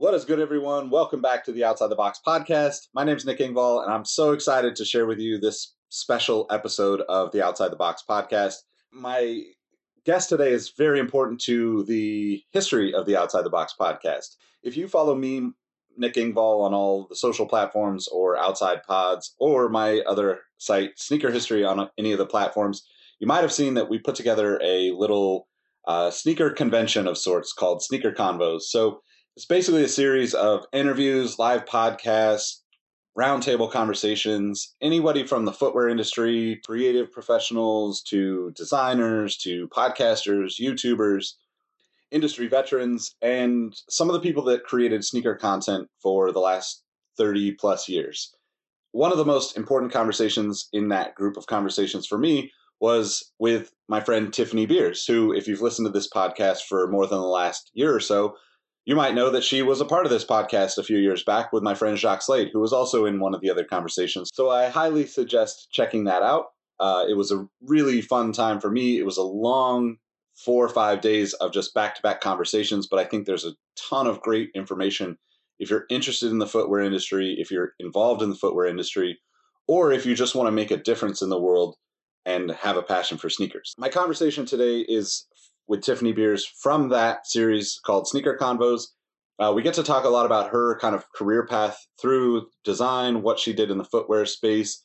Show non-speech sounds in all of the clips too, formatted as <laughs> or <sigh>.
What is good, everyone? Welcome back to the Outside the Box podcast. My name is Nick Engvall, and I'm so excited to share with you this special episode of the Outside the Box podcast. My guest today is very important to the history of the Outside the Box podcast. If you follow me, Nick Engvall, on all the social platforms or Outside Pods or my other site, Sneaker History, on any of the platforms, you might have seen that we put together a little uh, sneaker convention of sorts called Sneaker Convos. So it's basically a series of interviews, live podcasts, roundtable conversations. Anybody from the footwear industry, creative professionals, to designers, to podcasters, YouTubers, industry veterans, and some of the people that created sneaker content for the last 30 plus years. One of the most important conversations in that group of conversations for me was with my friend Tiffany Beers, who, if you've listened to this podcast for more than the last year or so, you might know that she was a part of this podcast a few years back with my friend Jacques Slade, who was also in one of the other conversations. So I highly suggest checking that out. Uh, it was a really fun time for me. It was a long four or five days of just back to back conversations, but I think there's a ton of great information if you're interested in the footwear industry, if you're involved in the footwear industry, or if you just want to make a difference in the world and have a passion for sneakers. My conversation today is with Tiffany Beers from that series called Sneaker Convos. Uh, we get to talk a lot about her kind of career path through design, what she did in the footwear space,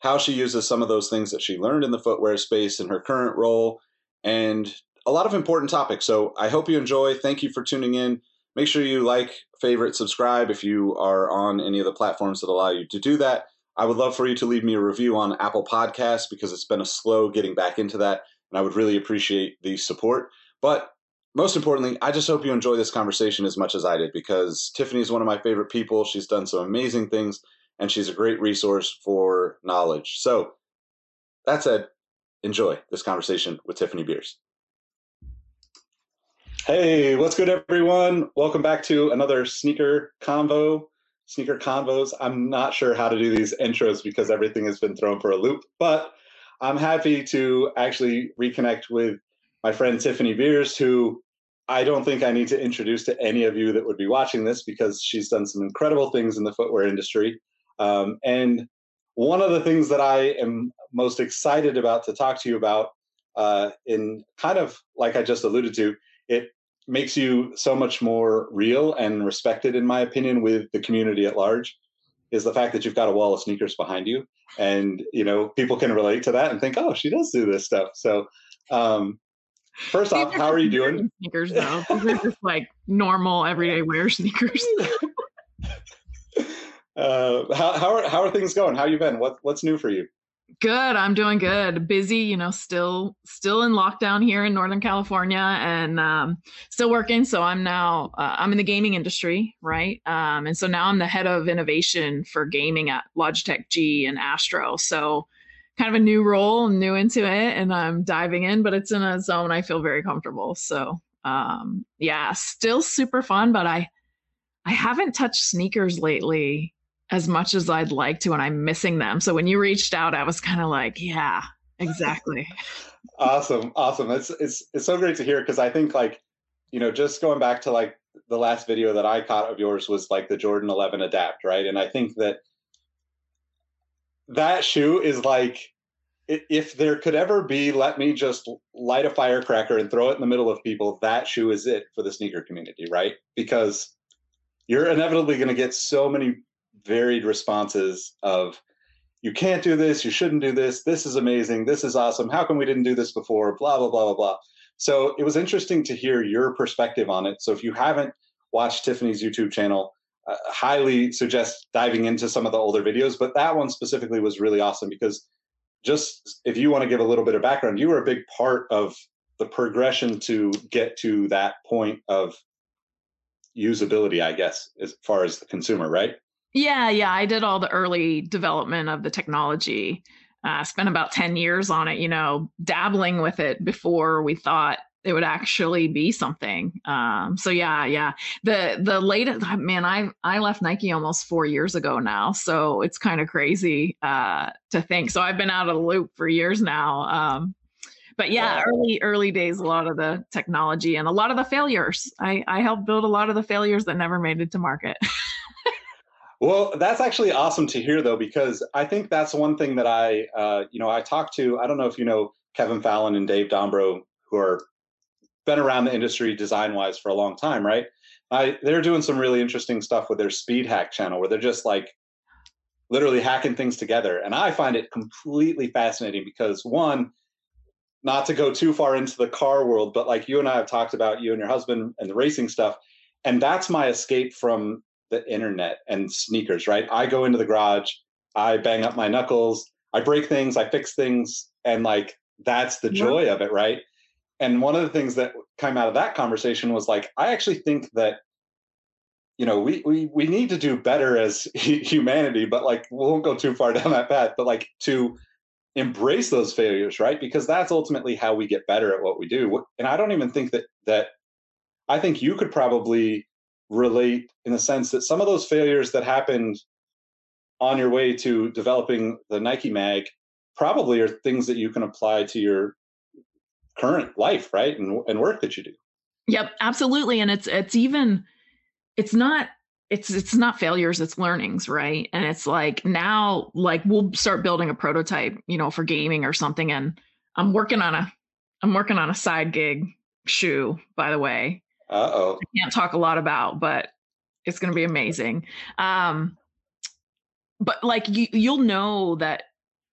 how she uses some of those things that she learned in the footwear space in her current role, and a lot of important topics. So I hope you enjoy. Thank you for tuning in. Make sure you like, favorite, subscribe if you are on any of the platforms that allow you to do that. I would love for you to leave me a review on Apple Podcasts because it's been a slow getting back into that and I would really appreciate the support. But most importantly, I just hope you enjoy this conversation as much as I did because Tiffany is one of my favorite people. She's done some amazing things and she's a great resource for knowledge. So, that said, enjoy this conversation with Tiffany Beers. Hey, what's good, everyone? Welcome back to another sneaker convo, sneaker convos. I'm not sure how to do these intros because everything has been thrown for a loop, but I'm happy to actually reconnect with my friend Tiffany Beers, who I don't think I need to introduce to any of you that would be watching this because she's done some incredible things in the footwear industry. Um, and one of the things that I am most excited about to talk to you about, uh, in kind of like I just alluded to, it makes you so much more real and respected, in my opinion, with the community at large is the fact that you've got a wall of sneakers behind you. And you know people can relate to that and think oh she does do this stuff. So um first off how are you doing? sneakers though. These are just like normal everyday wear sneakers. <laughs> Uh how, how are how are things going? How you been? What what's new for you Good. I'm doing good. Busy, you know, still still in lockdown here in Northern California and um, still working. So I'm now uh, I'm in the gaming industry, right? Um, and so now I'm the head of innovation for gaming at Logitech G and Astro. So kind of a new role, new into it, and I'm diving in, but it's in a zone I feel very comfortable. So um, yeah, still super fun, but I I haven't touched sneakers lately as much as I'd like to, and I'm missing them. So when you reached out, I was kind of like, yeah, exactly. <laughs> awesome, awesome. It's it's it's so great to hear because I think like, you know, just going back to like the last video that I caught of yours was like the Jordan 11 Adapt, right? And I think that that shoe is like if there could ever be let me just light a firecracker and throw it in the middle of people that shoe is it for the sneaker community right because you're inevitably going to get so many varied responses of you can't do this, you shouldn't do this, this is amazing, this is awesome, how come we didn't do this before, blah, blah, blah, blah, blah. So it was interesting to hear your perspective on it. So if you haven't watched Tiffany's YouTube channel, uh, highly suggest diving into some of the older videos, but that one specifically was really awesome because just if you want to give a little bit of background, you were a big part of the progression to get to that point of usability, I guess, as far as the consumer, right? Yeah, yeah. I did all the early development of the technology. Uh, spent about 10 years on it, you know, dabbling with it before we thought it would actually be something. Um, so yeah, yeah. The the latest man, I I left Nike almost four years ago now, so it's kind of crazy uh, to think. So I've been out of the loop for years now. Um, but yeah, early early days, a lot of the technology and a lot of the failures. I I helped build a lot of the failures that never made it to market. <laughs> well, that's actually awesome to hear, though, because I think that's one thing that I, uh, you know, I talked to. I don't know if you know Kevin Fallon and Dave Dombrow, who are been around the industry design wise for a long time, right? I, they're doing some really interesting stuff with their speed hack channel where they're just like literally hacking things together. And I find it completely fascinating because one, not to go too far into the car world, but like you and I have talked about you and your husband and the racing stuff. And that's my escape from the internet and sneakers, right? I go into the garage, I bang up my knuckles, I break things, I fix things, and like that's the joy yeah. of it, right? And one of the things that came out of that conversation was like, I actually think that you know we we we need to do better as <laughs> humanity, but like we won't go too far <laughs> down that path. But like to embrace those failures, right? Because that's ultimately how we get better at what we do. And I don't even think that that I think you could probably relate in the sense that some of those failures that happened on your way to developing the Nike mag probably are things that you can apply to your current life, right? And and work that you do. Yep, absolutely. And it's it's even it's not it's it's not failures it's learnings right and it's like now like we'll start building a prototype you know for gaming or something and i'm working on a i'm working on a side gig shoe by the way uh-oh. I can't talk a lot about but it's going to be amazing. Um but like you you'll know that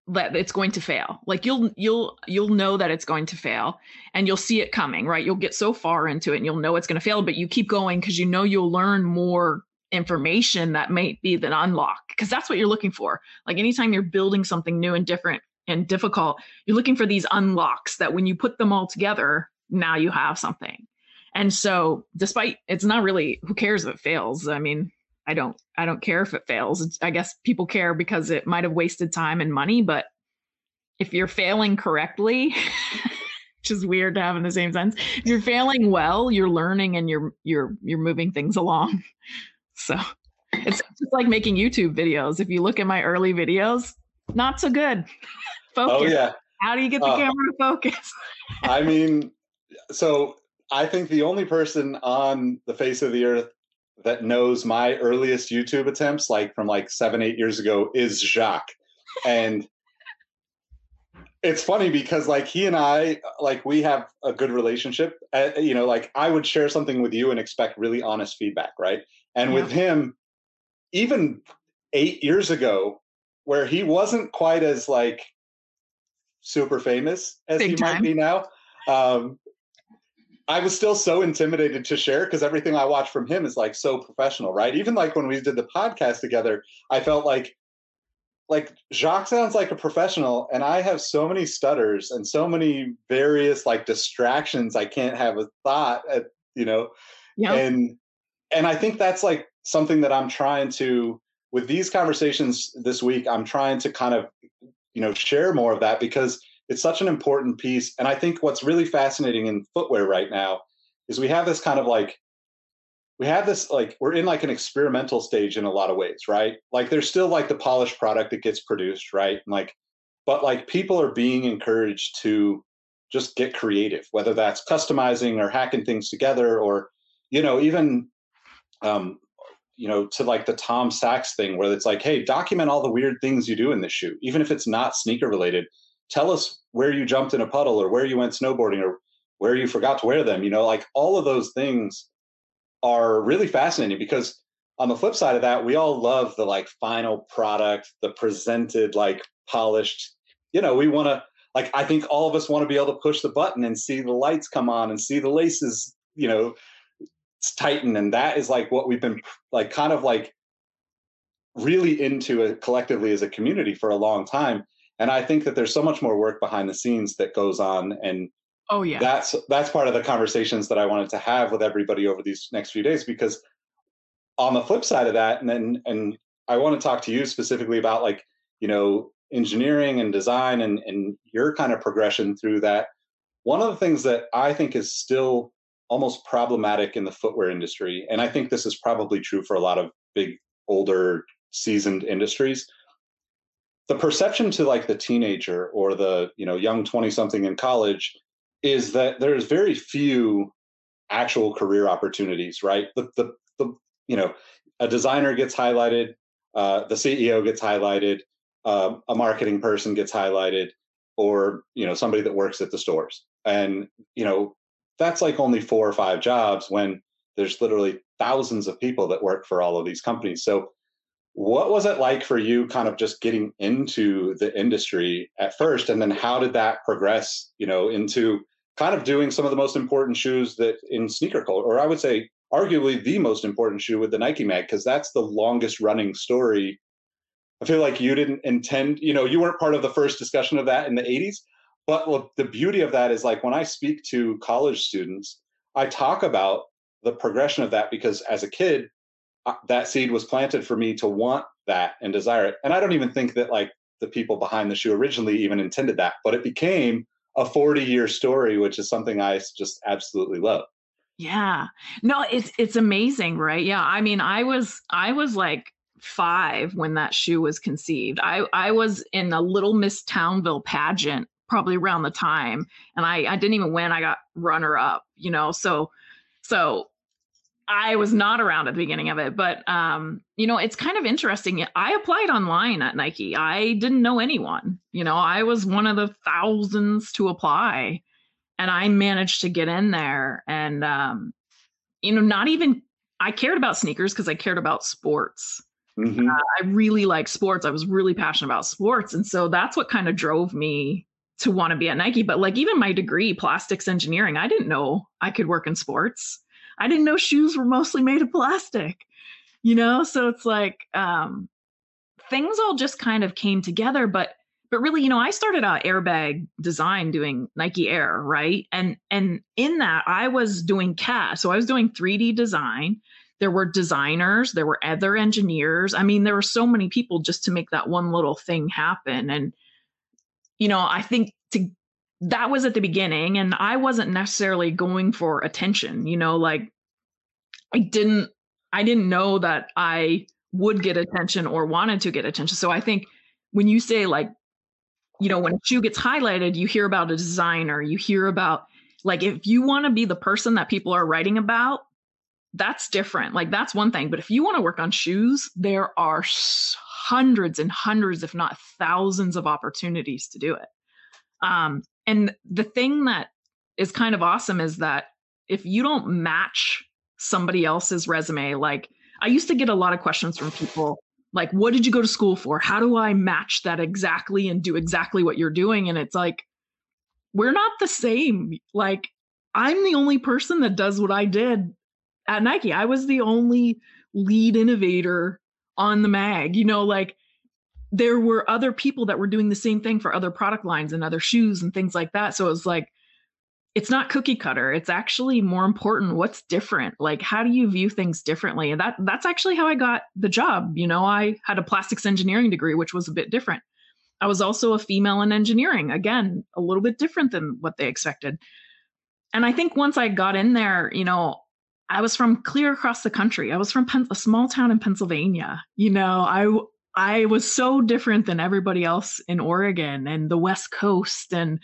that it's going to fail. Like you'll you'll you'll know that it's going to fail and you'll see it coming right? You'll get so far into it and you'll know it's going to fail but you keep going because you know you'll learn more information that might be the unlock because that's what you're looking for. Like anytime you're building something new and different and difficult you're looking for these unlocks that when you put them all together now you have something and so despite it's not really who cares if it fails i mean I don't I don't care if it fails. I guess people care because it might have wasted time and money, but if you're failing correctly, <laughs> which is weird to have in the same sense, if you're failing well, you're learning and you're you're you're moving things along. <laughs> So it's just like making YouTube videos. If you look at my early videos, not so good. <laughs> focus. Oh yeah. How do you get the uh, camera to focus? I mean, so I think the only person on the face of the earth that knows my earliest YouTube attempts, like from like seven, eight years ago, is Jacques. And it's funny because like he and I, like we have a good relationship. Uh, you know, like I would share something with you and expect really honest feedback, right? And yeah. with him, even eight years ago, where he wasn't quite as like super famous as Big he time. might be now. Um, I was still so intimidated to share because everything I watch from him is like so professional, right? Even like when we did the podcast together, I felt like like Jacques sounds like a professional and I have so many stutters and so many various like distractions I can't have a thought at, you know. Yeah. And and I think that's like something that I'm trying to with these conversations this week, I'm trying to kind of you know share more of that because it's such an important piece. And I think what's really fascinating in footwear right now is we have this kind of like we have this like we're in like an experimental stage in a lot of ways, right? Like there's still like the polished product that gets produced, right? And like but like people are being encouraged to just get creative, whether that's customizing or hacking things together or you know, even um, you know, to like the Tom Sachs thing where it's like, hey, document all the weird things you do in this shoe, even if it's not sneaker related tell us where you jumped in a puddle or where you went snowboarding or where you forgot to wear them you know like all of those things are really fascinating because on the flip side of that we all love the like final product the presented like polished you know we want to like i think all of us want to be able to push the button and see the lights come on and see the laces you know tighten and that is like what we've been like kind of like really into it collectively as a community for a long time and i think that there's so much more work behind the scenes that goes on and oh yeah. that's that's part of the conversations that i wanted to have with everybody over these next few days because on the flip side of that and then and i want to talk to you specifically about like you know engineering and design and and your kind of progression through that. One of the things that i think is still almost problematic in the footwear industry and i think this is probably true for a lot of big older seasoned industries the perception to like the teenager or the you know young 20 something in college is that there's very few actual career opportunities right? The the, the you know a designer gets highlighted uh, the ceo gets highlighted uh, a marketing person gets highlighted or you know somebody that works at the stores. And you know that's like only four or five jobs when there's literally thousands of people that work for all of these companies. So what was it like for you kind of just getting into the industry at first? And then how did that progress you know into kind of doing some of the most important shoes that in sneaker culture or i would say arguably the most important shoe with the nike mag? Because that's the longest running story. I feel like you didn't intend you know you weren't part of the first discussion of that in the 80s but look, the beauty of that is like when i speak to college students i talk about the progression of that because as a kid Uh, that seed was planted for me to want that and desire it. And I don't even think that like the people behind the shoe originally even intended that, but it became a 40 year story, which is something I just absolutely love. Yeah. No, it's it's amazing, right? Yeah. I mean, I was I was like 5 when that shoe was conceived. I I was in a Little Miss Townville pageant probably around the time and I I didn't even win. I got runner up, you know. So so I was not around at the beginning of it, but um, you know, it's kind of interesting. I applied online at Nike. I didn't know anyone. You know, I was one of the thousands to apply, and I managed to get in there. And um, you know, not even I cared about sneakers because I cared about sports. Mm-hmm. Uh, I really like sports. I was really passionate about sports, and so that's what kind of drove me to want to be at Nike. But like even my degree, plastics engineering, I didn't know I could work in sports. I didn't know shoes were mostly made of plastic, you know? So it's like um, things all just kind of came together. But but really, you know, I started out airbag design doing Nike Air, right? And and in that I was doing CAD. So I was doing 3D design. There were designers, there were other engineers. I mean, there were so many people just to make that one little thing happen. And you know, I think to that was at the beginning and i wasn't necessarily going for attention you know like i didn't i didn't know that i would get attention or wanted to get attention. So i think when you say like you know when a shoe gets highlighted you hear about a designer you hear about like if you want to be the person that people are writing about that's different. Like that's one thing but if you want to work on shoes there are hundreds and hundreds if not thousands of opportunities to do it. Um, and the thing that is kind of awesome is that if you don't match somebody else's resume, like I used to get a lot of questions from people like, what did you go to school for? How do I match that exactly and do exactly what you're doing? And it's like, we're not the same. Like, I'm the only person that does what I did at Nike. I was the only lead innovator on the mag. You know, like there were other people that were doing the same thing for other product lines and other shoes and things like that. So it was like, it's not cookie cutter. It's actually more important what's different. Like how do you view things differently? And that that's actually how I got the job. You know, I had a plastics engineering degree, which was a bit different. I was also a female in engineering, again, a little bit different than what they expected. And I think once I got in there, you know, I was from clear across the country. I was from Pen- a small town in Pennsylvania. You know, I I was so different than everybody else in Oregon and the West Coast. And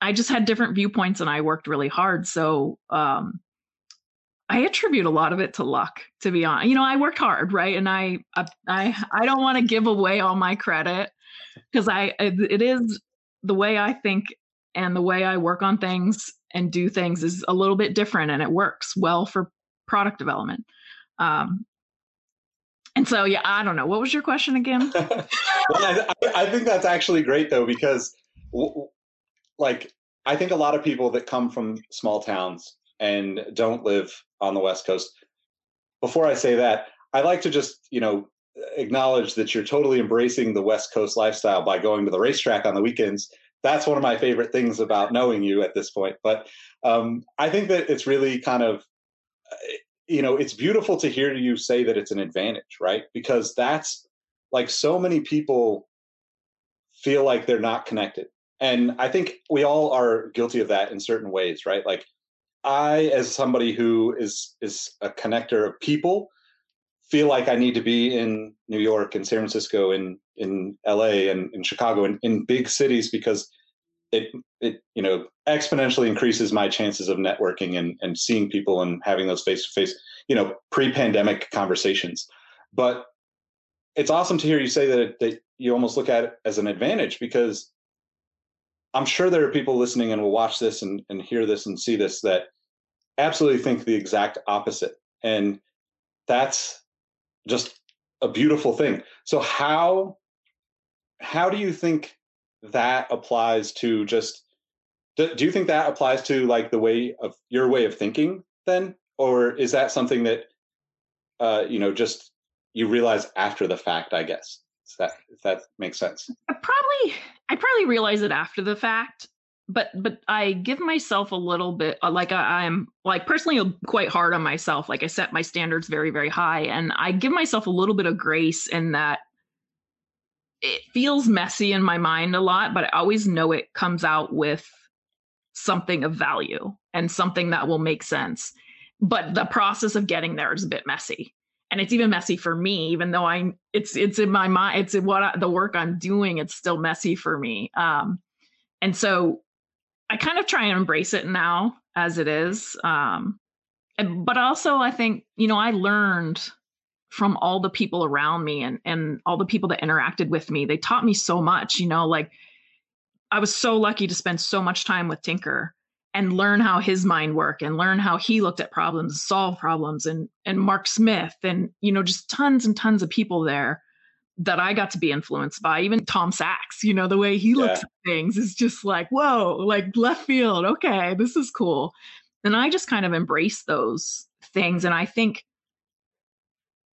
I just had different viewpoints and I worked really hard. So um, I attribute a lot of it to luck, to be honest. You know, I worked hard, right? And I I I don't want to give away all my credit because I it is the way I think and the way I work on things and do things is a little bit different and it works well for product development. Um, and so, yeah, I don't know. What was your question again? <laughs> well, I, I, think that's actually great though, because like I think a lot of people that come from small towns and don't live on the West Coast. Before I say that, I like to just you know acknowledge that you're totally embracing the West Coast lifestyle by going to the racetrack on the weekends. That's one of my favorite things about knowing you at this point. But um, I think that it's really kind of you know, it's beautiful to hear you say that it's an advantage, right? Because that's like so many people feel like they're not connected. And I think we all are guilty of that in certain ways, right? Like I as somebody who is is a connector of people feel like I need to be in New York and San Francisco and in LA and in Chicago and in big cities because it it you know exponentially increases my chances of networking and and seeing people and having those face to face you know pre-pandemic conversations. But it's awesome to hear you say that, that you almost look at it as an advantage because i'm sure there are people listening and will watch this and, and hear this and see this that absolutely think the exact opposite. And that's just a beautiful thing. So how how do you think that applies to just do, do you think that applies to like the way of your way of thinking then? Or is that something that uh you know just you realize after the fact i guess? That if that makes sense? I probably i probably realize it after the fact but but i give myself a little bit uh, like I, i'm like personally quite hard on myself. Like i set my standards very very high and i give myself a little bit of grace in that it feels messy in my mind a lot, but I always know it comes out with something of value and something that will make sense. But the process of getting there is a bit messy. And it's even messy for me, even though I'm it's it's in my mind, it's in what I, the work I'm doing, it's still messy for me. Um, and so I kind of try and embrace it now as it is. Um, and, but also I think, you know, I learned from all the people around me and and all the people that interacted with me. They taught me so much, you know, like I was so lucky to spend so much time with Tinker and learn how his mind worked and learn how he looked at problems, solve problems and and Mark Smith and you know just tons and tons of people there that I got to be influenced by. Even Tom Sachs, you know, the way he looks at things is just like, whoa, like left field. Okay, this is cool. And I just kind of embrace those things. And I think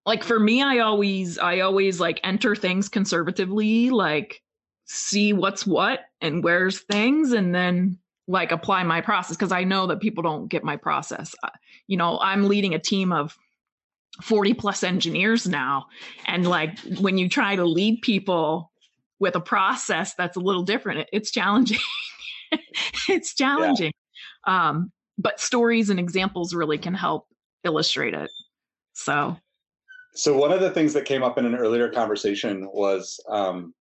like for me i always i always like enter things conservatively like see what's what and where's things and then like apply my process because i know that people don't get my process. Uh, you know i'm leading a team of 40 plus engineers now and like when you try to lead people with a process that's a little different it, it's challenging. <laughs> It's challenging. Yeah. um but stories and examples really can help illustrate it. So so one of the things that came up in an earlier conversation was um,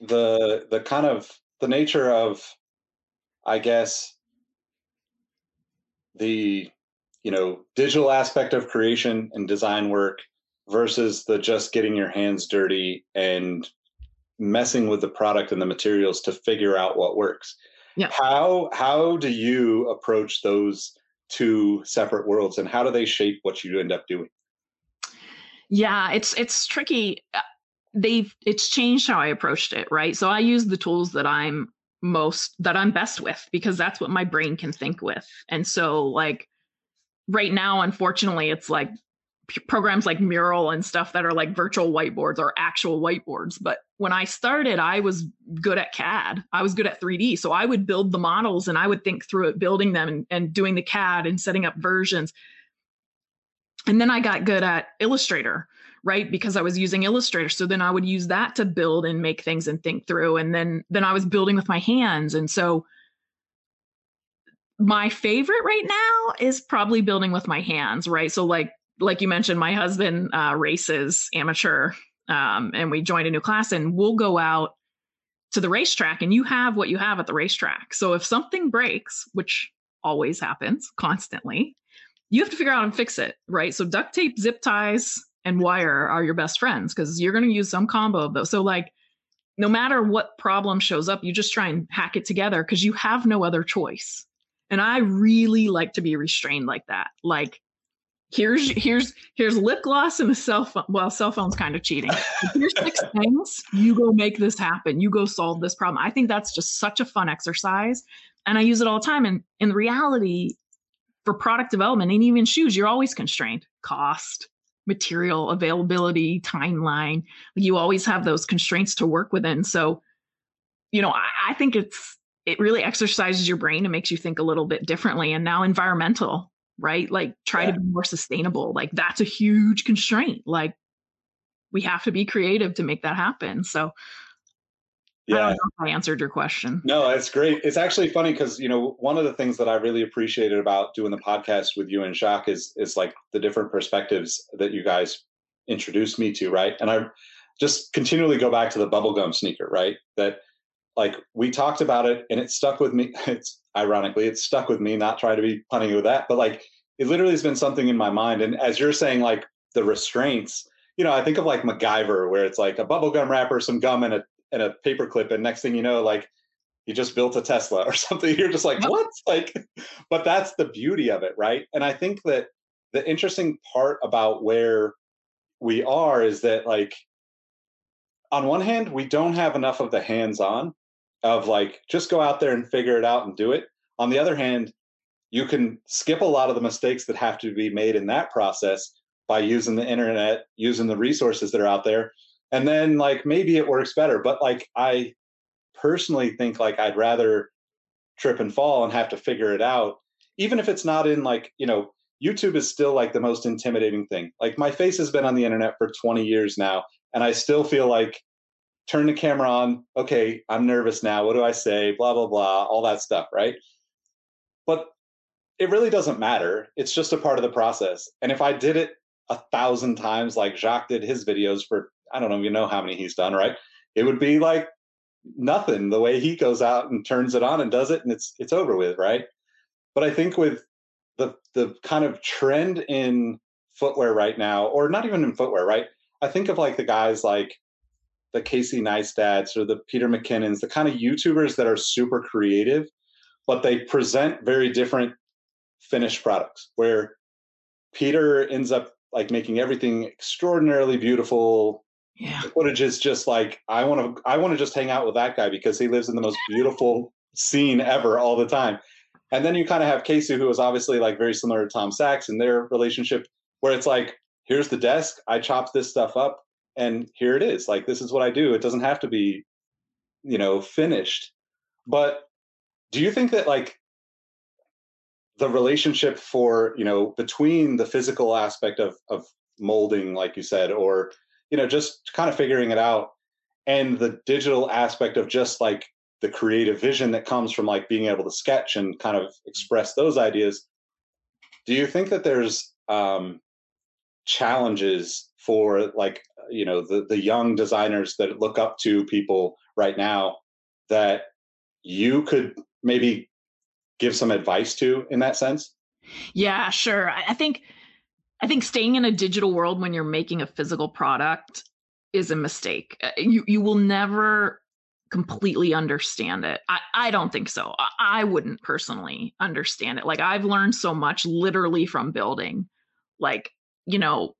the the kind of the nature of, I guess, the you know digital aspect of creation and design work versus the just getting your hands dirty and messing with the product and the materials to figure out what works. Yeah. How how do you approach those two separate worlds and how do they shape what you end up doing? Yeah, it's it's tricky. They've it's changed how I approached it, right? So I use the tools that I'm most that I'm best with because that's what my brain can think with. And so like right now unfortunately it's like programs like mural and stuff that are like virtual whiteboards or actual whiteboards but when i started i was good at cad i was good at 3d so i would build the models and i would think through it building them and, and doing the cad and setting up versions and then I got good at Illustrator, right? Because I was using Illustrator. So then I would use that to build and make things and think through. And then then I was building with my hands. And so my favorite right now is probably building with my hands, right? So like like you mentioned, my husband uh, races amateur, um, and we joined a new class, and we'll go out to the racetrack, and you have what you have at the racetrack. So if something breaks, which always happens constantly, you have to figure out and fix it, right? So duct tape, zip ties, and wire are your best friends because you're going to use some combo of those. So like no matter what problem shows up, you just try and hack it together because you have no other choice. And I really like to be restrained like that. Like here's here's here's lip gloss and a cell phone. Well, cell phone's kind of cheating. here's six <laughs> things. You go make this happen. You go solve this problem. I think that's just such a fun exercise. And I use it all the time. And in reality, for product development and even shoes, you're always constrained cost, material availability, timeline. You always have those constraints to work within. So, you know, I, I think it's, it really exercises your brain and makes you think a little bit differently. And now environmental, right? Like try yeah. to be more sustainable. Like that's a huge constraint. Like we have to be creative to make that happen. So yeah. I, I answered your question. No, it's great. It's actually funny because you know one of the things that I really appreciated about doing the podcast with you and Jacques is is like the different perspectives that you guys introduced me to, right? And I just continually go back to the bubblegum sneaker, right? That like we talked about it and it stuck with me. <laughs> It's ironically, it's stuck with me, not trying to be punny with that, but like it literally has been something in my mind. And as you're saying, like the restraints, you know, I think of like MacGyver, where it's like a bubblegum wrapper, some gum, and a and a paper clip, and next thing you know, like you just built a Tesla or <laughs> something. You're just like, what? Like, but that's the beauty of it, right? And I think that the interesting part about where we are is that like on one hand, we don't have enough of the hands-on of like just go out there and figure it out and do it. On the other hand, you can skip a lot of the mistakes that have to be made in that process by using the internet, using the resources that are out there. And then like maybe it works better. But like I personally think like I'd rather trip and fall and have to figure it out, even if it's not in like, you know, YouTube is still like the most intimidating thing. Like my face has been on the internet for 20 years now, and I still feel like turn the camera on, okay, I'm nervous now. What do I say? Blah, blah, blah, all that stuff, right? But it really doesn't matter. It's just a part of the process. And if I did it a thousand times like Jacques did his videos for I don't even know how many he's done, right? It would be like nothing the way he goes out and turns it on and does it and it's it's over with, right? But I think with the the kind of trend in footwear right now, or not even in footwear, right? I think of like the guys like the Casey Neistats or the Peter McKinnons, the kind of YouTubers that are super creative, but they present very different finished products where Peter ends up like making everything extraordinarily beautiful. Yeah. The footage is just like I want to I want to just hang out with that guy because he lives in the most beautiful scene ever all the time. And then you kind of have Casey, who is obviously like very similar to Tom Sachs in their relationship, where it's like, here's the desk, I chopped this stuff up, and here it is. Like this is what I do. It doesn't have to be, you know, finished. But do you think that like the relationship for you know between the physical aspect of of molding like you said or you know just kind of figuring it out and the digital aspect of just like the creative vision that comes from like being able to sketch and kind of express those ideas do you think that there's um challenges for like you know the the young designers that look up to people right now that you could maybe give some advice to in that sense? Yeah, sure. I think I think staying in a digital world when you're making a physical product is a mistake. Uh, you you will never completely understand it. I, I don't think so. I, I wouldn't personally understand it. Like I've learned so much literally from building. Like, you know,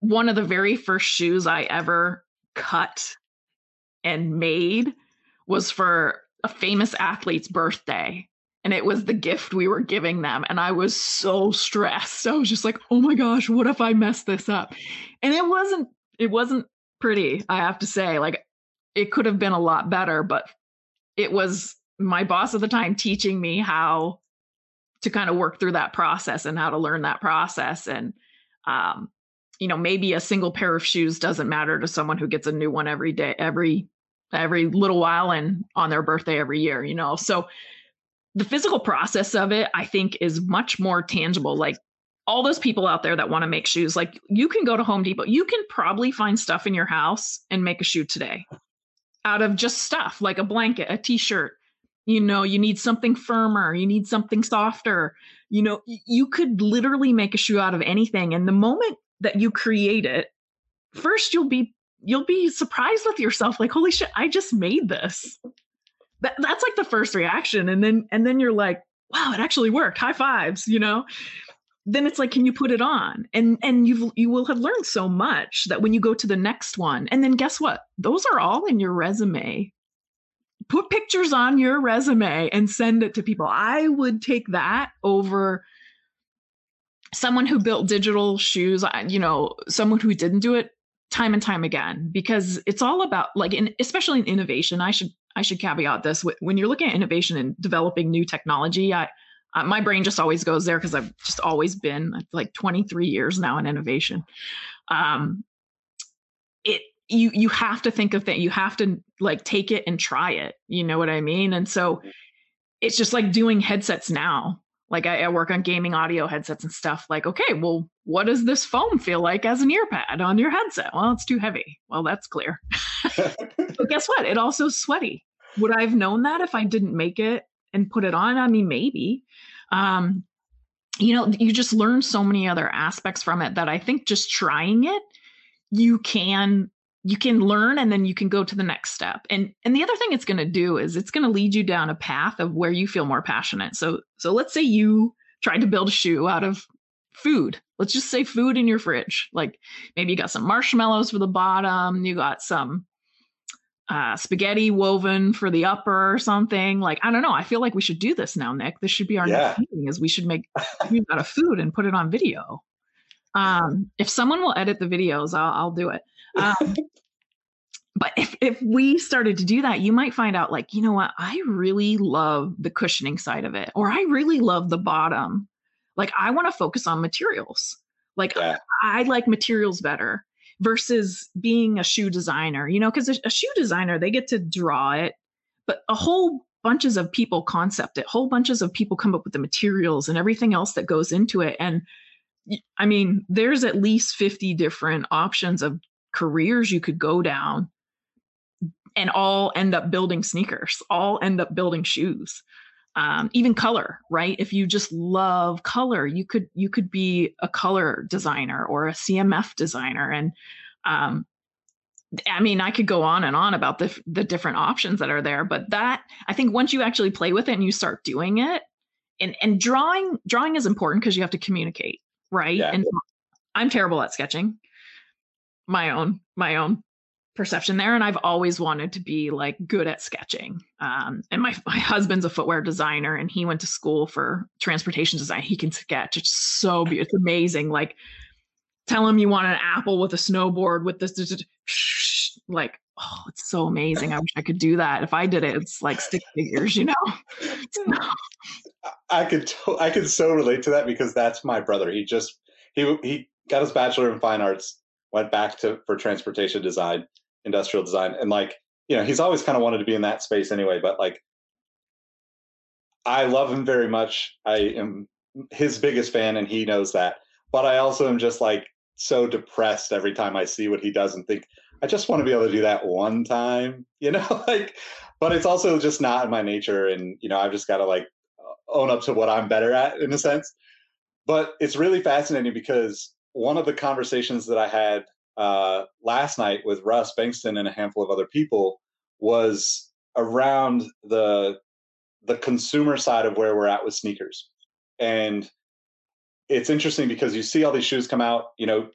one of the very first shoes I ever cut and made was for a famous athlete's birthday and it was the gift we were giving them and i was so stressed. I was just like oh my gosh what if i mess this up? And it wasn't it wasn't pretty i have to say. Like it could have been a lot better but it was my boss at the time teaching me how to kind of work through that process and how to learn that process. And um you know maybe a single pair of shoes doesn't matter to someone who gets a new one every day every every little while and on their birthday every year you know? So the physical process of it, I think, is much more tangible. Like all those people out there that want to make shoes, like you can go to Home Depot, you can probably find stuff in your house and make a shoe today out of just stuff like a blanket, a t shirt. You know, you need something firmer, you need something softer. You know, you could literally make a shoe out of anything. And the moment that you create it, first you'll be you'll be surprised with yourself like holy shit i just made this that, that's like the first reaction and then and then you're like wow it actually worked. High fives you know? Then it's like can you put it on? And and you you will have learned so much that when you go to the next one and then guess what? Those are all in your resume. Put pictures on your resume and send it to people. I would take that over someone who built digital shoes you know someone who didn't do it time and time again because it's all about like in, especially in innovation i should I should caveat this when you're looking at innovation and developing new technology. I, uh, my brain just always goes there because I've just always been like 23 years now in innovation. Um, it you you have to think of that. You have to like take it and try it. You know what I mean? And so it's just like doing headsets now. Like I, I, work on gaming audio headsets and stuff. Like okay well what does this foam feel like as an ear pad on your headset? Well it's too heavy. Well that's clear. <laughs> <laughs> But guess what? It also sweaty. Would i have known that if i didn't make it and put it on? I mean maybe. Um you know you just learn so many other aspects from it that i think just trying it you can you can learn and then you can go to the next step. And and the other thing it's going to do is it's going to lead you down a path of where you feel more passionate. So so let's say you tried to build a shoe out of food. Let's just say food in your fridge. Like maybe you got some marshmallows for the bottom you got some uh, spaghetti woven for the upper or something. Like i don't know. I feel like we should do this now nick. This should be our yeah. next meeting is we should make out of food and put it on video. Um, if someone will edit the videos i'll, I'll do it um, but if, if we started to do that, you might find out like, you know what, I really love the cushioning side of it, or I really love the bottom. Like, I want to focus on materials. Like, yeah. I, I like materials better versus being a shoe designer, you know, because a, a shoe designer, they get to draw it, but a whole bunches of people concept it, whole bunches of people come up with the materials and everything else that goes into it. And I mean, there's at least 50 different options of careers you could go down and all end up building sneakers, all end up building shoes. Um, even color, right? If you just love color, you could you could be a color designer or a CMF designer, and um, I mean, I could go on and on about the the different options that are there, but that I think once you actually play with it and you start doing it, and and drawing drawing is important because you have to communicate, right? Yeah. And I'm terrible at sketching. My own my own perception there and i've always wanted to be like good at sketching um, and my, <laughs> my husband's a footwear designer and he went to school for transportation design. He can sketch. It's so <laughs> beautiful it's amazing like tell him you want an apple with a snowboard with this <laughs> like oh it's so amazing. I wish i could do that. If i did it it's like stick figures you know? I could i could so relate to that because that's my brother. He just he he got his bachelor in fine arts went back to for transportation design industrial design and like you know he's always kind of wanted to be in that space anyway but like i love him very much. I am his biggest fan and he knows that. But i also am just like so depressed every time i see what he does and think i just want to be able to do that one time <laughs> you know like but it's also just not in my nature and you know i've just got to like own up to what i'm better at in a sense. But it's really fascinating because one of the conversations that i had uh, last night with Russ Bengtson and a handful of other people was around the the consumer side of where we're at with sneakers. And it's interesting because you see all these shoes come out, you know,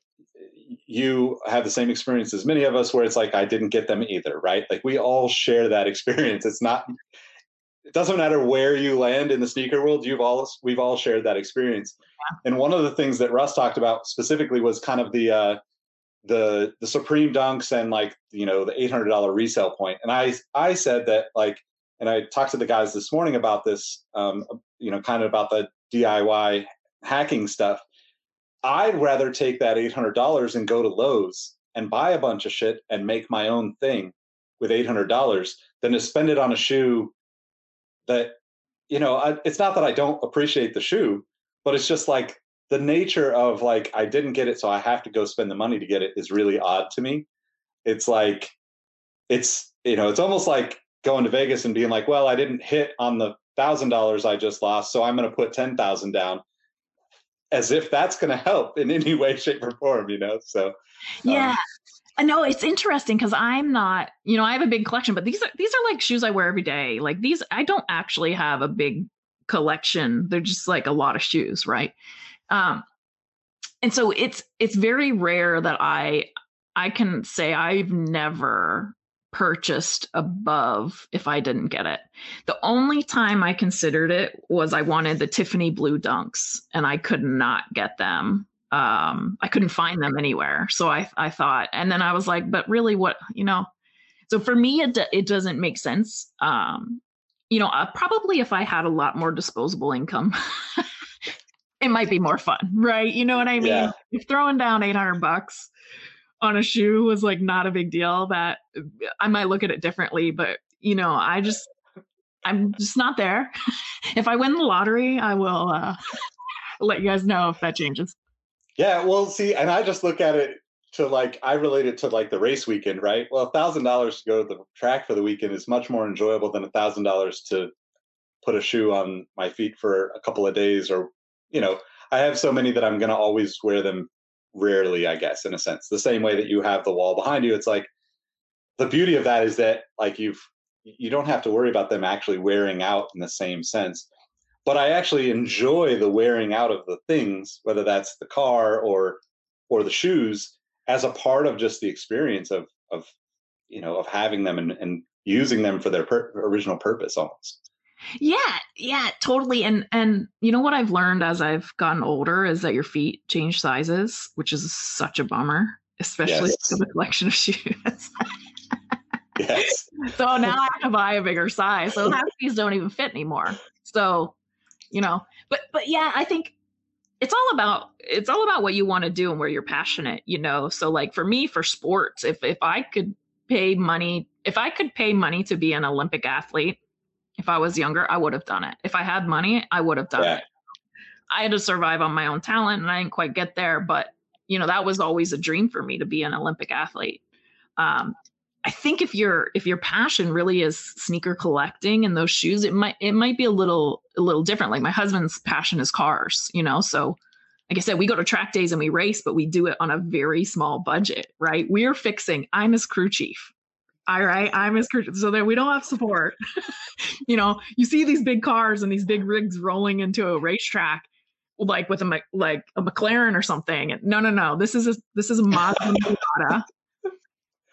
you have the same experience as many of us where it's like I didn't get them either, right? Like we all share that experience. It's not it doesn't matter where you land in the sneaker world, you've all we've all shared that experience. And one of the things that Russ talked about specifically was kind of the uh, the the Supreme Dunks and like you know the eight hundred dollar resale point. And I I said that like, and I talked to the guys this morning about this, um, you know, kind of about the DIY hacking stuff. I'd rather take that eight hundred dollars and go to Lowe's and buy a bunch of shit and make my own thing with eight hundred dollars than to spend it on a shoe that you know I, it's not that I don't appreciate the shoe, but it's just like the nature of like I didn't get it, so I have to go spend the money to get it is really odd to me. It's like it's you know it's almost like going to Vegas and being like, well, I didn't hit on the thousand dollars I just lost, so I'm going to put ten thousand down, as if that's going <laughs> to help in any way, shape, or form. You know, so yeah. Um, no, it's interesting because I'm not, you know, I have a big collection, but these are these are like shoes I wear every day. Like these, I don't actually have a big collection. They're just like a lot of shoes, right? Um, and so it's it's very rare that I I can say I've never purchased above if I didn't get it. The only time I considered it was I wanted the Tiffany blue dunks and I could not get them. Um, I couldn't find them anywhere. So I I thought, and then I was like, but really, what you know? So for me, it it doesn't make sense. Um, you know, uh, probably if I had a lot more disposable income, <laughs> it might be more fun, right? You know what I mean? Yeah. If throwing down 800 bucks on a shoe was like not a big deal, that I might look at it differently. But, you know, I just, I'm just not there. <laughs> if I win the lottery, I will uh, <laughs> let you guys know if that changes. Yeah, well, see, and I just look at it to like I relate it to like the race weekend, right? Well, a thousand dollars to go to the track for the weekend is much more enjoyable than a thousand dollars to put a shoe on my feet for a couple of days, or you know, I have so many that I'm to always wear them rarely, I guess, in a sense. The same way that you have the wall behind you, it's like the beauty of that is that like you've you don't have to worry about them actually wearing out in the same sense. But I actually enjoy the wearing out of the things, whether that's the car or or the shoes, as a part of just the experience of of you know of having them and, and using them for their per- original purpose almost. Yeah, yeah, totally. And and you know what I've learned as I've gotten older is that your feet change sizes, which is such a bummer, especially yes. with a collection of <laughs> shoes. yes. So now I have to buy a bigger size. So half these don't even fit anymore. So, you know, but but yeah, I think it's all about it's all about what you want to do and where you're passionate, you know. So like for me for sports, if if I could pay money, if I could pay money to be an Olympic athlete, if I was younger, I would have done it. If I had money, I would have done yeah. it. I had to survive on my own talent and I didn't quite get there, but you know, that was always a dream for me to be an Olympic athlete. Um, I think if your if your passion really is sneaker collecting and those shoes, it might it might be a little a little different. Like my husband's passion is cars, you know. So like I said, we go to track days and we race, but we do it on a very small budget, right? We're fixing, I'm his crew chief. All right, I'm his crew chief. so that we don't have support. <laughs> you know, you see these big cars and these big rigs rolling into a racetrack, like with a like a McLaren or something. No, no, no. This is a this is a Mazda <laughs> Miata.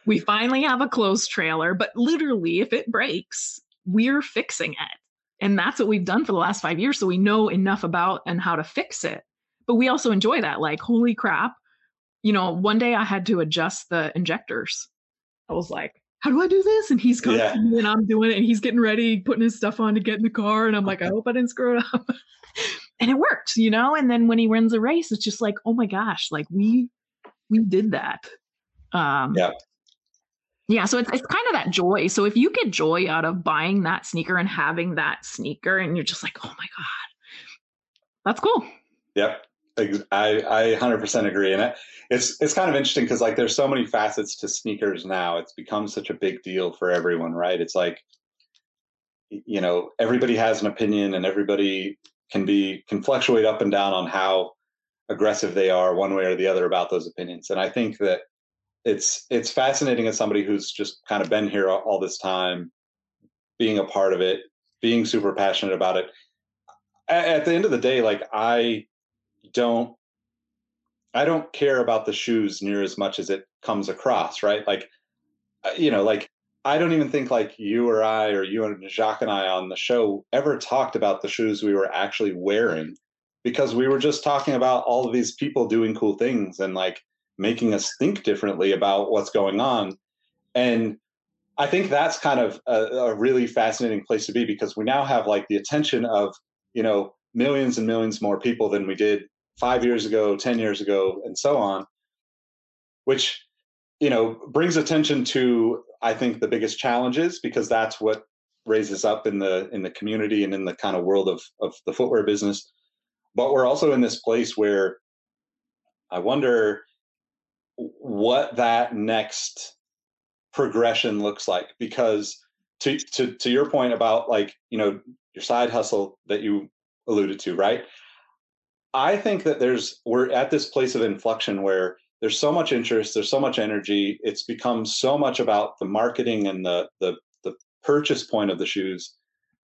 We finally have a closed trailer, but literally, if it breaks, we're fixing it, and that's what we've done for the last five years. So we know enough about and how to fix it. But we also enjoy that. Like, holy crap! You know, one day I had to adjust the injectors. I was like, how do I do this? And he's coming yeah. and I'm doing it and he's getting ready, putting his stuff on to get in the car. And I'm like, I <laughs> hope I didn't screw it up. <laughs> and it worked, you know? And then when he wins a race, it's just like, oh my gosh, like we we did that. Um yeah. Yeah, so it's it's kind of that joy. So if you get joy out of buying that sneaker and having that sneaker and you're just like, oh my God, that's cool. Yep. I, I 100% agree. And it's, it's kind of interesting because like there's so many facets to sneakers now. It's become such a big deal for everyone, right? It's like, you know, everybody has an opinion and everybody can be, can fluctuate up and down on how aggressive they are one way or the other about those opinions. And I think that it's, it's fascinating as somebody who's just kind of been here all, this time, being a part of it, being super passionate about it. At, at the end of the day, like I, don't I don't care about the shoes near as much as it comes across, right? Like, uh, you know, like I don't even think like you or I or you and Jacques and I on the show ever talked about the shoes we were actually wearing because we were just talking about all of these people doing cool things and like making us think differently about what's going on. And I think that's kind of a, a really fascinating place to be because we now have like the attention of, you know, millions and millions more people than we did five years ago, 10 years ago, and so on, which, you know, brings attention to, I think, the biggest challenges because that's what raises up in the in the community and in the kind of world of of the footwear business. But we're also in this place where I wonder what that next progression looks like because to to to your point about like you know your side hustle that you alluded to right I think that there's we're at this place of inflection where there's so much interest, there's so much energy. It's become so much about the marketing and the the the purchase point of the shoes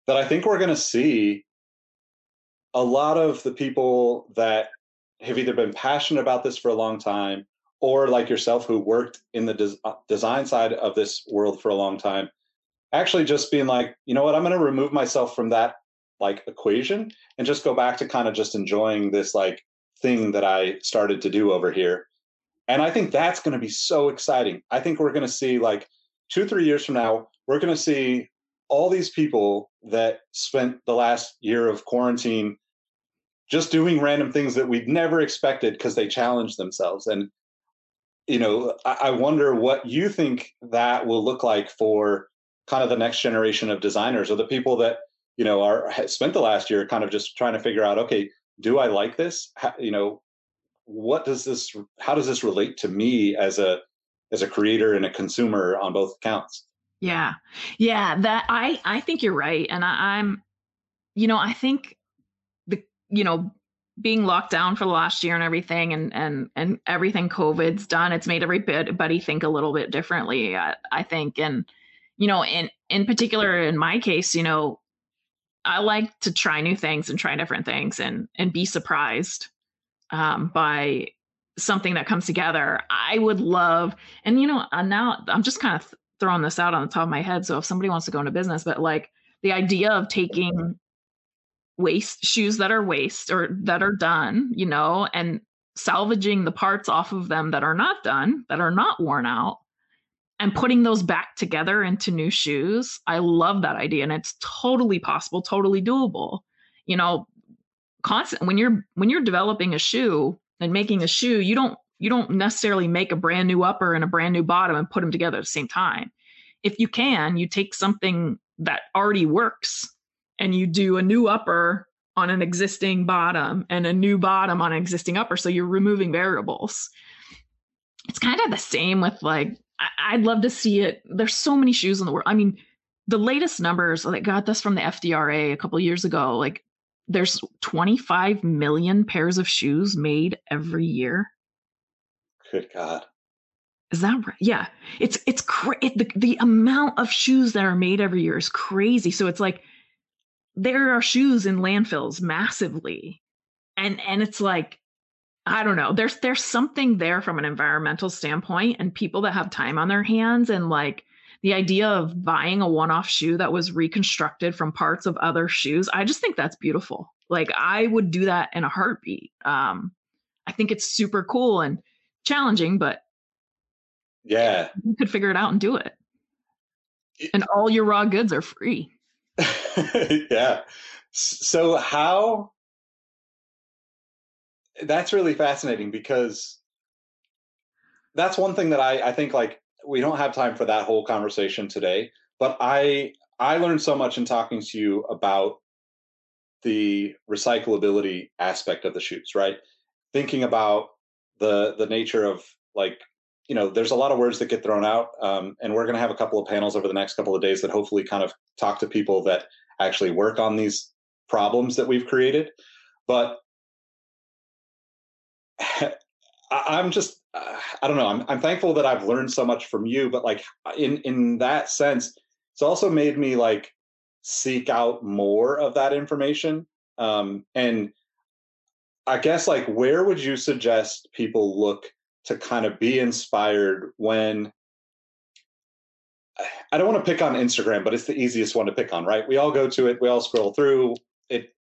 that I think we're going to see a lot of the people that have either been passionate about this for a long time or like yourself who worked in the des- uh, design side of this world for a long time actually just being like you know what i'm going to remove myself from that like equation and just go back to kind of just enjoying this like thing that I started to do over here. And I think that's going to be so exciting. I think we're going to see like two, three years from now, we're going to see all these people that spent the last year of quarantine just doing random things that we'd never expected because they challenged themselves. And, you know, I, I wonder what you think that will look like for kind of the next generation of designers or the people that you know are spent the last year kind of just trying to figure out okay do i like this? How, you know what does this how does this relate to me as a as a creator and a consumer on both accounts? Yeah. Yeah that i i think you're right and I, i'm you know i think the you know being locked down for the last year and everything and and and everything covid's done it's made everybody think a little bit differently I, I think. And you know in in particular in my case you know i like to try new things and try different things and and be surprised um, by something that comes together. I would love and you know uh, now i'm just kind of throwing this out on the top of my head so if somebody wants to go into business but like the idea of taking waste shoes that are waste or that are done, you know, and salvaging the parts off of them that are not done, that are not worn out, and putting those back together into new shoes. I love that idea and it's totally possible, totally doable. You know, constant when you're when you're developing a shoe and making a shoe, you don't you don't necessarily make a brand new upper and a brand new bottom and put them together at the same time. If you can, you take something that already works and you do a new upper on an existing bottom and a new bottom on an existing upper. So you're removing variables. It's kind of the same with like, I- would love to see it. There's so many shoes in the world. I mean, the latest numbers that got this from the FDRA a couple years ago, like there's 25 million pairs of shoes made every year. Good God. Is that right? Yeah, it's it's cra- it, the the amount of shoes that are made every year is crazy. So it's like there are shoes in landfills massively. And and it's like i don't know there's there's something there from an environmental standpoint and people that have time on their hands and like the idea of buying a one-off shoe that was reconstructed from parts of other shoes i just think that's beautiful. Like i would do that in a heartbeat. Um i think it's super cool and challenging but yeah. you could figure it out and do it. And all your raw goods are free <laughs> yeah. So how that's really fascinating because that's one thing that I, I think like we don't have time for that whole conversation today, but I I learned so much in talking to you about the recyclability aspect of the shoes, right? Thinking about the the nature of like you know, there's a lot of words that get thrown out, um, and we're going to have a couple of panels over the next couple of days that hopefully kind of talk to people that actually work on these problems that we've created. But <laughs> I'm just, I don't know. I'm, I'm thankful that I've learned so much from you, but like in in that sense, it's also made me like seek out more of that information. Um, and I guess like where would you suggest people look to kind of be inspired when I don't want to pick on Instagram, but it's the easiest one to pick on, right? We all go to it, we all scroll through. It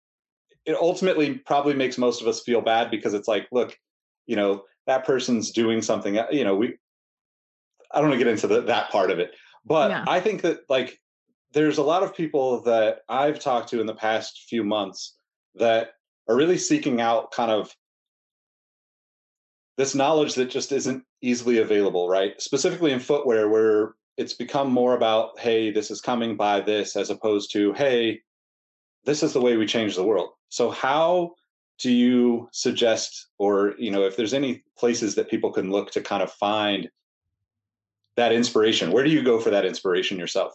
it ultimately probably makes most of us feel bad because it's like, look, you know, that person's doing something, uh, you know, we I don't want to get into the, that part of it. But yeah. I think that like there's a lot of people that I've talked to in the past few months that are really seeking out kind of this knowledge that just isn't easily available, right? Specifically in footwear, where it's become more about, hey, this is coming by this, as opposed to, hey, this is the way we change the world. So, how do you suggest, or you know, if there's any places that people can look to kind of find that inspiration, where do you go for that inspiration yourself?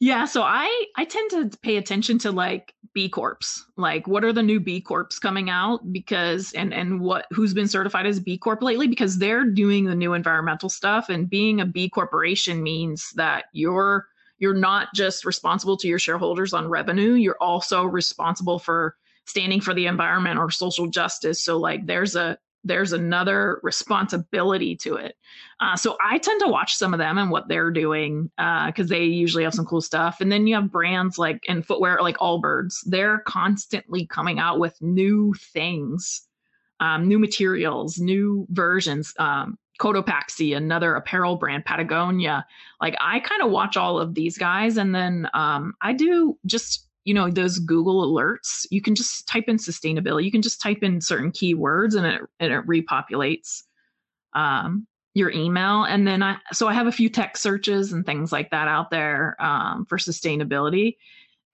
Yeah, so I I tend to pay attention to like B Corps. Like what are the new B Corps coming out because and and what who's been certified as B Corp lately because they're doing the new environmental stuff and being a B corporation means that you're you're not just responsible to your shareholders on revenue, you're also responsible for standing for the environment or social justice. So like there's a there's another responsibility to it. Uh, so I tend to watch some of them and what they're doing because uh, they usually have some cool stuff. And then you have brands like in footwear, like Allbirds. They're constantly coming out with new things, um, new materials, new versions. Um, Cotopaxi, another apparel brand, Patagonia. Like I kind of watch all of these guys, and then um, I do just you know those google alerts you can just type in sustainability. You can just type in certain keywords and it and it repopulates um, your email. And then i so i have a few tech searches and things like that out there um, for sustainability.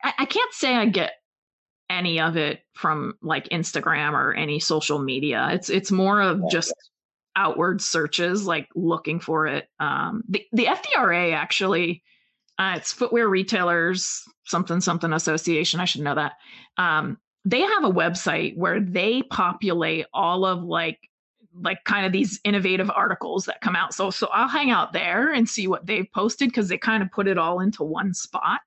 I, I can't say i get any of it from like instagram or any social media. It's it's more of just outward searches like looking for it. Um, the, the fdra actually uh, it's footwear retailers something something association i should know that um, they have a website where they populate all of like like kind of these innovative articles that come out. So so I'll hang out there and see what they've posted because they kind of put it all into one spot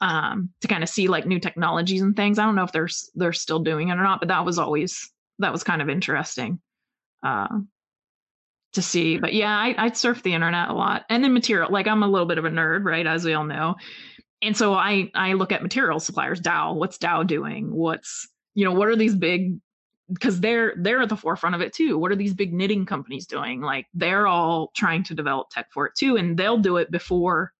um, to kind of see like new technologies and things. I don't know if they're they're still doing it or not, but that was always that was kind of interesting uh, to see. But yeah, I, I surf the internet a lot, and then material. Like I'm a little bit of a nerd, right? As we all know, and so I I look at material suppliers. Dow, what's Dow doing? What's you know what are these big because they're they're at the forefront of it too. What are these big knitting companies doing? Like they're all trying to develop tech for it too, and they'll do it before,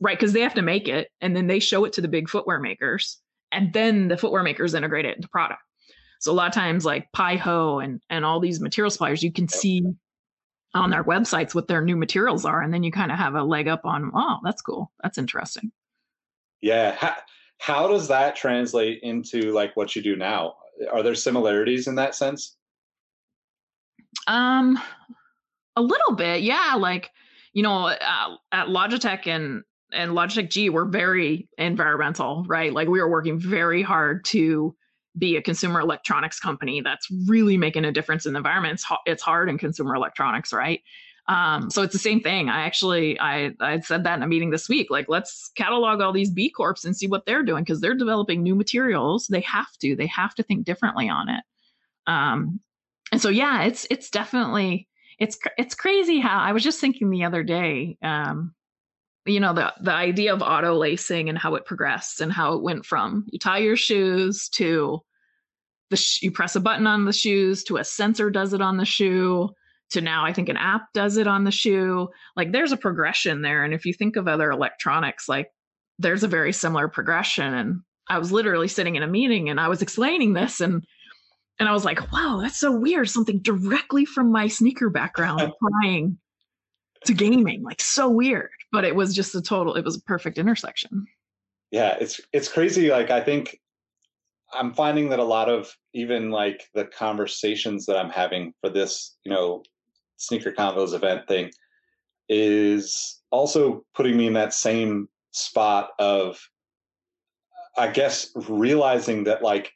right? Because they have to make it, and then they show it to the big footwear makers, and then the footwear makers integrate it into product. So a lot of times, like Pi Ho and and all these material suppliers, you can see on their websites what their new materials are, and then you kind of have a leg up on, oh, that's cool, that's interesting. Yeah. How, how does that translate into like what you do now? are there similarities in that sense? Um, a little bit, yeah. Like you know, uh, at Logitech and and Logitech G, we're very environmental, right? Like we are working very hard to be a consumer electronics company that's really making a difference in the environment. It's, it's hard in consumer electronics, right? Um, so it's the same thing. I actually I I said that in a meeting this week. Like, let's catalog all these B corps and see what they're doing because they're developing new materials. They have to. They have to think differently on it. Um, and so yeah, it's it's definitely it's it's crazy how I was just thinking the other day. Um, you know the the idea of auto lacing and how it progressed and how it went from you tie your shoes to the sh- you press a button on the shoes to a sensor does it on the shoe to now I think an app does it on the shoe. Like there's a progression there. And if you think of other electronics, like there's a very similar progression. And I was literally sitting in a meeting and I was explaining this and and I was like, wow, that's so weird. Something directly from my sneaker background <laughs> applying to gaming. Like so weird. But it was just a total, it was a perfect intersection. Yeah, it's it's crazy. Like I think I'm finding that a lot of even like the conversations that I'm having for this, you know, sneaker convos event thing is also putting me in that same spot of I guess realizing that like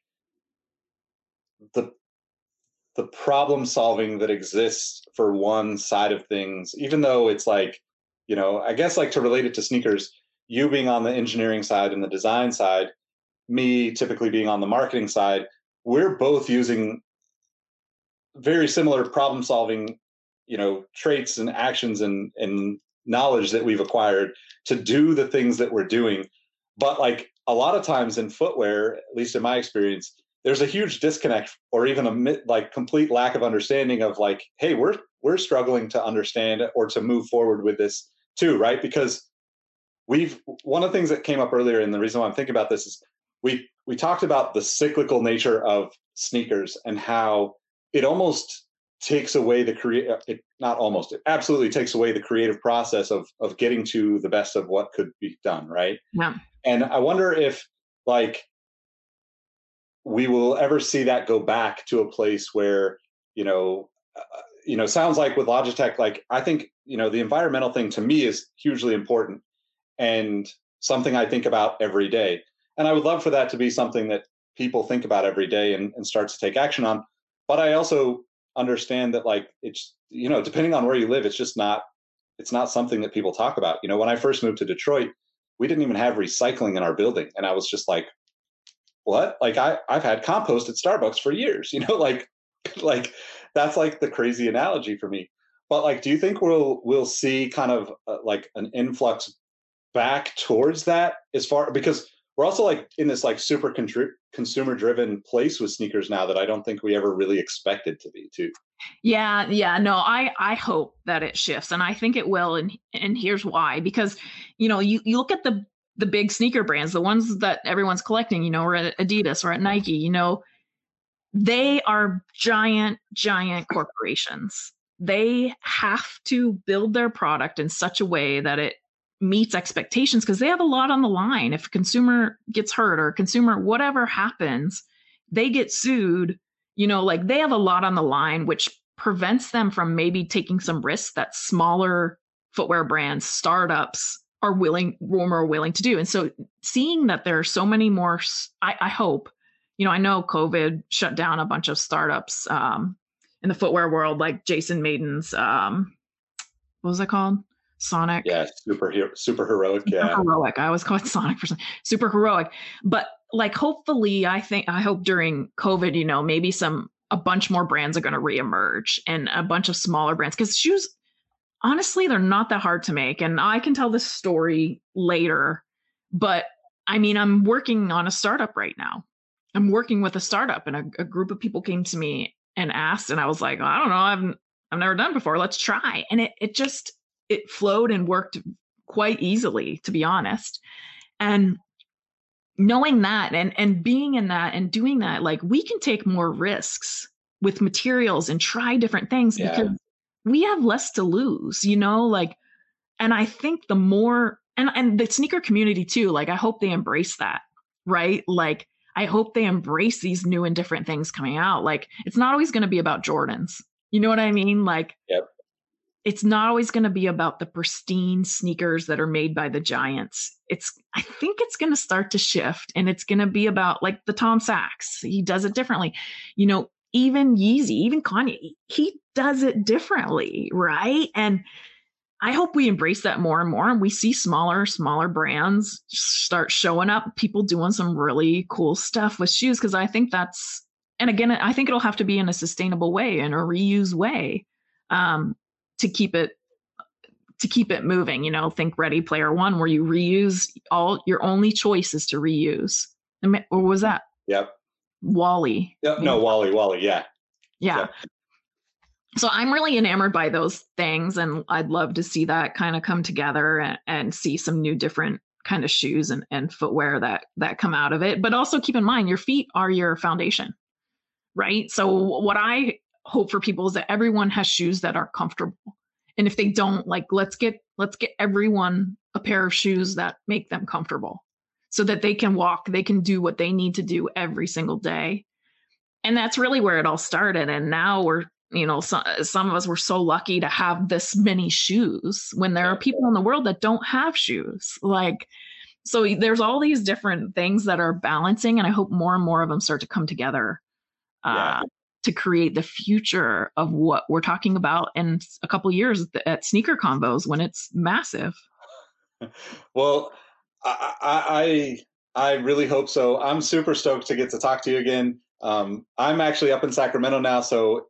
the the problem solving that exists for one side of things, even though it's like, you know, I guess like to relate it to sneakers, you being on the engineering side and the design side, me typically being on the marketing side, we're both using very similar problem solving you know traits and actions and and knowledge that we've acquired to do the things that we're doing. But like a lot of times in footwear at least in my experience there's a huge disconnect or even a like complete lack of understanding of like hey we're we're struggling to understand or to move forward with this too right? Because we've one of the things that came up earlier and the reason why i'm thinking about this is we we talked about the cyclical nature of sneakers and how it almost takes away the create uh, it not almost it absolutely takes away the creative process of of getting to the best of what could be done right? Yeah. And i wonder if like we will ever see that go back to a place where you know uh, you know sounds like with logitech like i think you know the environmental thing to me is hugely important and something i think about every day. And i would love for that to be something that people think about every day and, and start to take action on. But i also understand that like it's you know depending on where you live it's just not it's not something that people talk about. You know when i first moved to detroit we didn't even have recycling in our building. And i was just like what? Like i i've had compost at starbucks for years <laughs> you know like like that's like the crazy analogy for me but like do you think we'll we'll see kind of uh, like an influx back towards that as far because we're also like in this like super contri- consumer driven place with sneakers now that I don't think we ever really expected to be too. Yeah, yeah, no, I I hope that it shifts and I think it will and and here's why because you know, you you look at the the big sneaker brands, the ones that everyone's collecting, you know, or at Adidas or at Nike, you know, they are giant giant corporations they have to build their product in such a way that it meets expectations because they have a lot on the line. If a consumer gets hurt or consumer, whatever happens, they get sued. You know, like they have a lot on the line, which prevents them from maybe taking some risks that smaller footwear brands, startups are willing, more willing to do. And so seeing that there are so many more, I, I hope, you know, I know COVID shut down a bunch of startups um, in the footwear world, like Jason Mayden's um, what was it called? Sonic. Yeah, super super heroic. Super yeah, heroic. I always call it Sonic for some super heroic. But like, hopefully, I think I hope during COVID, you know, maybe some a bunch more brands are going to reemerge and a bunch of smaller brands because shoes, honestly, they're not that hard to make. And I can tell this story later, but I mean, I'm working on a startup right now. I'm working with a startup, and a, a group of people came to me and asked, and I was like, I don't know, I've I've never done before. Let's try. And it it just it flowed and worked quite easily, to be honest. And knowing that and and being in that and doing that, like we can take more risks with materials and try different things yeah. because we have less to lose, you know, like and I think the more and and the sneaker community too, like I hope they embrace that, right? Like I hope they embrace these new and different things coming out. Like it's not always going to be about Jordans. You know what I mean? Like yep it's not always going to be about the pristine sneakers that are made by the giants. It's I think it's going to start to shift and it's going to be about like the Tom Sachs. He does it differently. You know, even Yeezy, even Kanye, he does it differently, right? And I hope we embrace that more and more and we see smaller, smaller brands start showing up, people doing some really cool stuff with shoes because I think that's and again, I think it'll have to be in a sustainable way, in a reuse way. Um, to keep it to keep it moving. You know, think Ready Player One, where you reuse all your only choice is to reuse. Or was that? Yep. WALL-E. Yeah, no, WALL-E, WALL-E, yeah. yeah. Yeah. So I'm really enamored by those things, and I'd love to see that kind of come together and, and see some new different kind of shoes and, and footwear that that come out of it. But also keep in mind, your feet are your foundation, right? So what I hope for people is that everyone has shoes that are comfortable. And if they don't, like let's get let's get everyone a pair of shoes that make them comfortable so that they can walk, they can do what they need to do every single day. And that's really where it all started. And now we're, you know, some, some of us were so lucky to have this many shoes when there are people in the world that don't have shoes. Like, so there's all these different things that are balancing, and I hope more and more of them start to come together. Uh, to create the future of what we're talking about in a couple years at sneaker convos when it's massive <laughs> well I, I i really hope so i'm super stoked to get to talk to you again um, i'm actually up in sacramento now so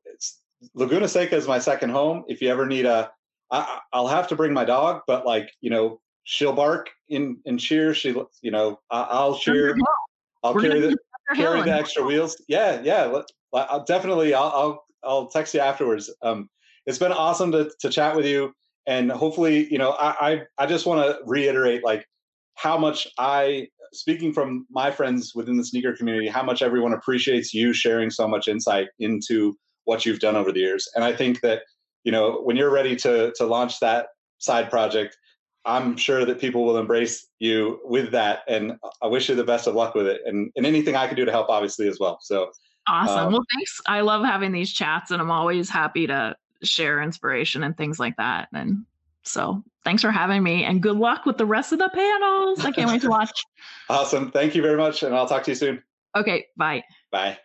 laguna seca is my second home. If you ever need a I, i'll have to bring my dog but like you know she'll bark in in cheer. She you know i'll cheer. i'll We're carry the carry the extra wheels. Yeah yeah I'll definitely I'll, I'll I'll text you afterwards. Um, it's been awesome to to chat with you, and hopefully, you know, I I, I just want to reiterate like how much I speaking from my friends within the sneaker community, how much everyone appreciates you sharing so much insight into what you've done over the years. And I think that you know when you're ready to to launch that side project, I'm sure that people will embrace you with that. And I wish you the best of luck with it, and and anything I can do to help, obviously, as well. So Awesome. Um, well, thanks. I love having these chats and I'm always happy to share inspiration and things like that. And so thanks for having me and good luck with the rest of the panels. I can't wait to watch. <laughs> Awesome. Thank you very much. And I'll talk to you soon. Okay. Bye. Bye.